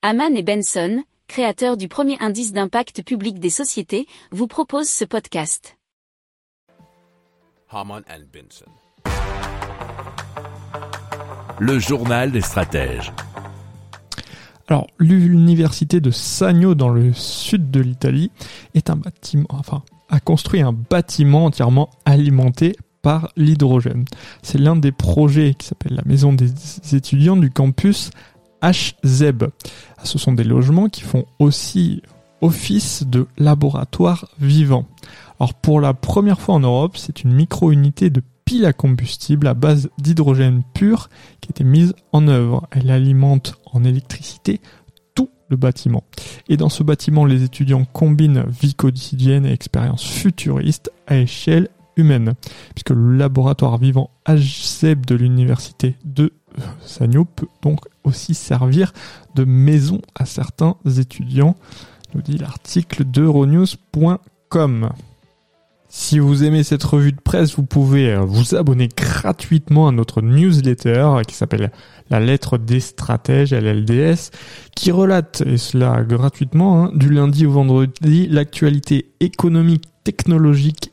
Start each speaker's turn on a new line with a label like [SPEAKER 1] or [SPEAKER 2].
[SPEAKER 1] Haman et Benson, créateurs du premier indice d'impact public des sociétés, vous proposent ce podcast.
[SPEAKER 2] Haman and Benson.
[SPEAKER 3] Le journal des stratèges.
[SPEAKER 4] Alors, l'université de Sagno dans le sud de l'Italie est un bâtiment, enfin, a construit un bâtiment entièrement alimenté par l'hydrogène. C'est l'un des projets qui s'appelle la maison des étudiants du campus HZEB. Ce sont des logements qui font aussi office de laboratoire vivant. Alors pour la première fois en Europe, c'est une micro-unité de pile à combustible à base d'hydrogène pur qui a été mise en œuvre. Elle alimente en électricité tout le bâtiment. Et dans ce bâtiment, les étudiants combinent vie quotidienne et expérience futuriste à échelle puisque le laboratoire vivant HZEB de l'université de Sagno peut donc aussi servir de maison à certains étudiants, nous dit l'article d'euronews.com. Si vous aimez cette revue de presse, vous pouvez euh, vous abonner gratuitement à notre newsletter qui s'appelle La lettre des stratèges, LLDS, qui relate, et cela gratuitement, hein, du lundi au vendredi, l'actualité économique, technologique